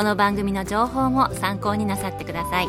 この番組の情報も参考になさってください。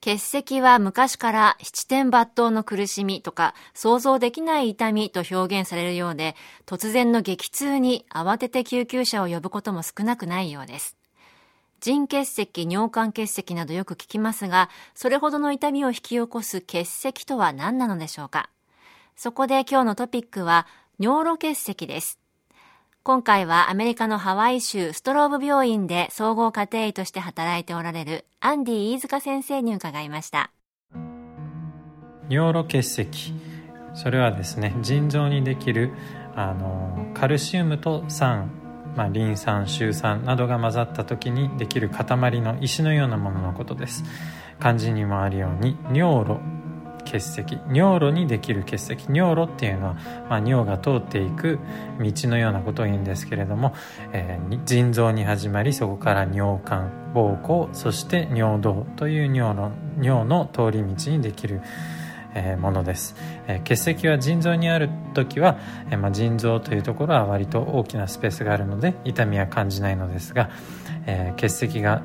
結石は昔から七点抜刀の苦しみとか想像できない痛みと表現されるようで突然の激痛に慌てて救急車を呼ぶことも少なくないようです。腎結石、尿管結石などよく聞きますが、それほどの痛みを引き起こす結石とは何なのでしょうか。そこで今日のトピックは、尿路結石です。今回はアメリカのハワイ州ストローブ病院で総合家庭医として働いておられるアンディ飯塚先生に伺いました。尿路結石。それはですね、腎臓にできるあのカルシウムと酸まあ、リン酸シュウ酸などが混ざった時にできる塊の石のようなもののことです漢字にもあるように尿路結石尿路にできる結石尿路っていうのは、まあ、尿が通っていく道のようなことを言うんですけれども、えー、腎臓に始まりそこから尿管膀胱そして尿道という尿の尿の通り道にできるえものです、え結石は腎臓にある時は、えま腎臓というところは割と大きなスペースがあるので痛みは感じないのですが、え結石が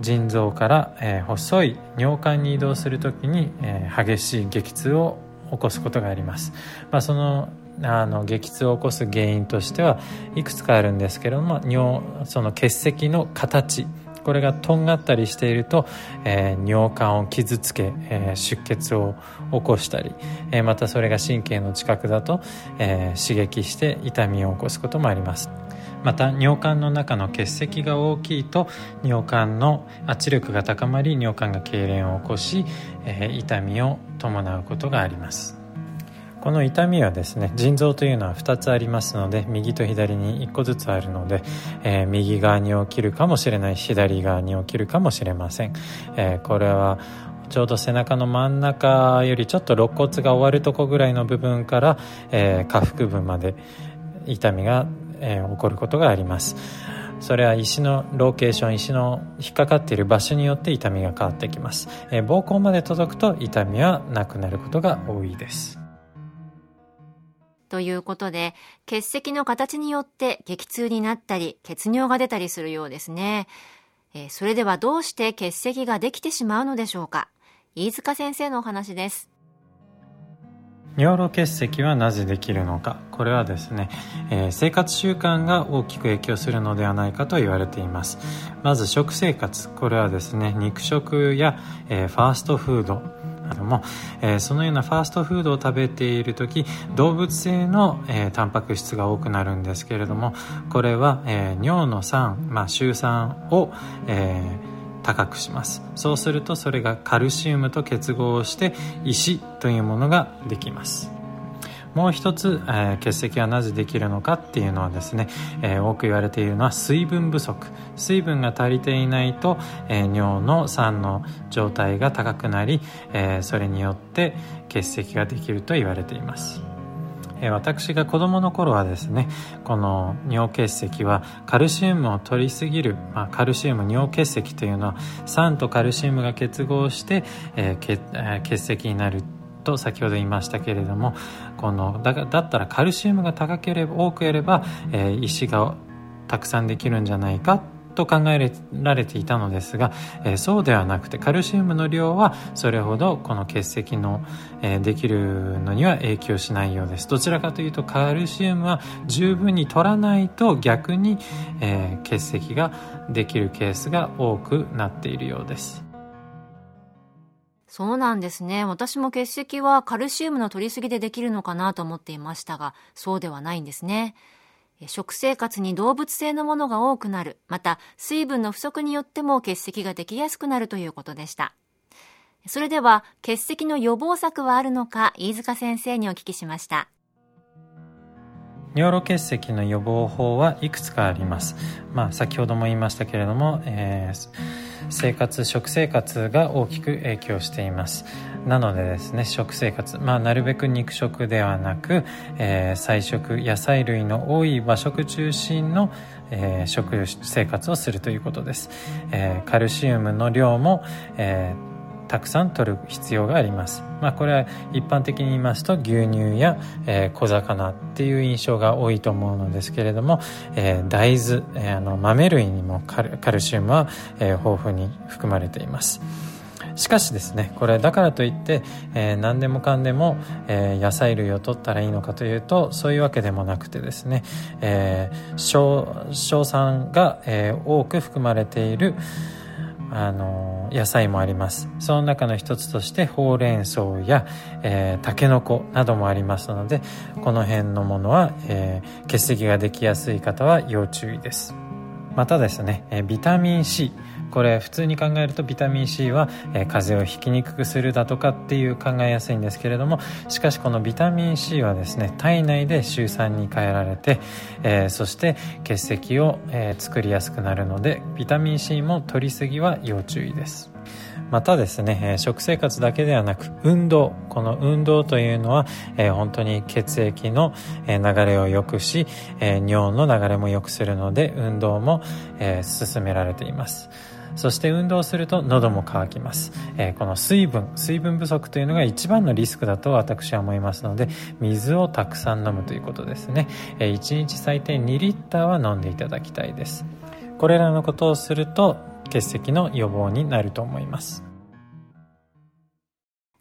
腎臓から、え細い尿管に移動する時に、え激しい激痛を起こすことがあります、まあ、そのあの激痛を起こす原因としてはいくつかあるんですけれども尿その結石の形。これがとんがったりしていると、えー、尿管を傷つけ、えー、出血を起こしたり、えー、またそれが神経の近くだと、え刺激して痛みを起こすこともあります。また尿管の中の結石が大きいと尿管の圧力が高まり尿管が痙攣を起こし、え痛みを伴うことがあります。この痛みはですね腎臓というのは2つありますので右と左に1個ずつあるので、えー、右側に起きるかもしれない左側に起きるかもしれません、えー、これはちょうど背中の真ん中よりちょっと肋骨が終わるとこぐらいの部分から、えー、下腹部まで痛みが、え起こることがありますそれは石のローケーション石の引っかかっている場所によって痛みが変わってきます、え膀胱まで届くと痛みはなくなることが多いですということで、結石の形によって激痛になったり、血尿が出たりするようですね。えー、それではどうして結石ができてしまうのでしょうか？飯塚先生のお話です。尿路結石はなぜできるのか。これはですね、えー、生活習慣が大きく影響するのではないかと言われています。まず食生活。これはですね肉食や、えー、ファーストフード。けども、えー、そのようなファーストフードを食べている時動物性の、えー、タンパク質が多くなるんですけれどもこれは、えー、尿の酸、まあ、臭酸を、えー高くします。そうするとそれがカルシウムと結合して石というものができます。もう一つ、えー、結石はなぜできるのかっていうのはですね、えー、多く言われているのは水分不足。水分が足りていないと、えー、尿の酸の状態が高くなり、えそれによって結石ができると言われています。え私が子供の頃はですねこの尿結石はカルシウムを取りすぎる、まあ、カルシウム尿結石というのは酸とカルシウムが結合して、えー、結石になると先ほど言いましたけれどもこのだだったらカルシウムが高ければ多くやれば、えー、石がたくさんできるんじゃないかと考えられていたのですが、えー、そうではなくてカルシウムの量はそれほどこの結石の、えー、できるのには影響しないようですどちらかというとカルシウムは十分に取らないと逆に、えー、結石ができるケースが多くなっているようですそうなんですね。私も結石はカルシウムの取りすぎでできるのかなと思っていましたが、そうではないんですね。食生活に動物性のものが多くなる、また水分の不足によっても結石ができやすくなるということでした。それでは、結石の予防策はあるのか、飯塚先生にお聞きしました。尿路結石の予防法はいくつかあります。まあ、先ほども言いましたけれども、えー、生活、食生活が大きく影響しています。なのでですね食生活、まあ、なるべく肉食ではなく、えー、菜食野菜類の多い和食中心の、えー、食生活をするということです、えー、カルシウムの量も、えーたくさん取る必要があります。まあ、これは一般的に言いますと牛乳や、えー、小魚っていう印象が多いと思うのですけれども、えー、大豆、えー、あの豆類にもカルシウムは、え豊富に含まれています。しかしですねこれだからといって、えー、何でもかんでも、えー、野菜類を取ったらいいのかというとそういうわけでもなくてですね、えー、硝酸が、えー、多く含まれているあの野菜もあります。その中の一つとしてほうれん草や、えー、タケノコなどもありますのでこの辺のものは、えー、血石ができやすい方は要注意です。またですね、えー、ビタミン C これ普通に考えるとビタミン C は、えー、風邪をひきにくくするだとかっていう考えやすいんですけれどもしかしこのビタミン C はですね体内でシュウ酸に変えられて、えー、そして結石を、えー、作りやすくなるのでビタミン C も取りすぎは要注意です。またですね食生活だけではなく運動この運動というのは、えー、本当に血液の流れを良くし、えー、尿の流れも良くするので運動も、えー、進められています。そして運動すると喉も渇きます、えー、この水分水分不足というのが一番のリスクだと私は思いますので水をたくさん飲むということですね、えー、1日最低2リッターは飲んでいただきたいです。これらのことをすると結石の予防になると思います。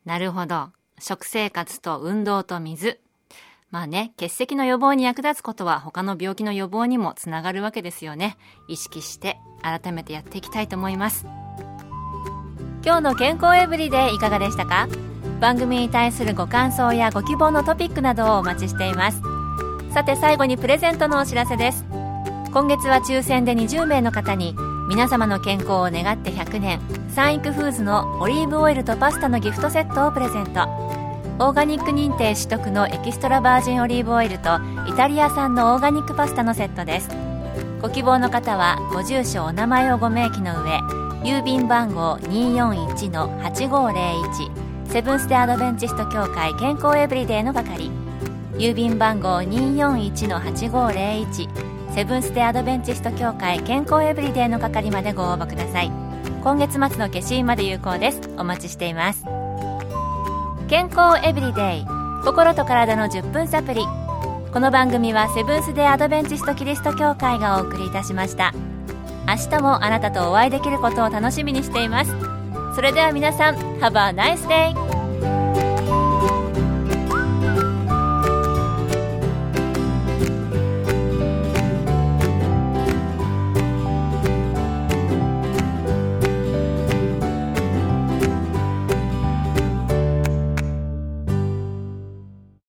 なるほど。食生活と運動と水。まあね、結石の予防に役立つことは他の病気の予防にもつながるわけですよね。意識して改めてやっていきたいと思います。今日の健康エブリデイいかがでしたか？番組に対するご感想やご希望のトピックなどをお待ちしています。さて最後にプレゼントのお知らせです。今月は抽選で20名の方に皆様の健康を願って100年サンイクフーズのオリーブオイルとパスタのギフトセットをプレゼント。オーガニック認定取得のエキストラバージンオリーブオイルとイタリア産のオーガニックパスタのセットです。ご希望の方はご住所お名前をご明記の上郵便番号241-8501セブンス・デ・アドベンチスト協会健康エブリデイの係郵便番号241-8501セブンス・デ・アドベンチスト協会健康エブリデイの係までご応募ください。今月末の消印まで有効です。お待ちしています。健康エブリデイ。心と体の10分サプリ。この番組はセブンス・デ・アドベンチスト・キリスト教会がお送りいたしました。明日もあなたとお会いできることを楽しみにしています。それでは皆さん Have a nice!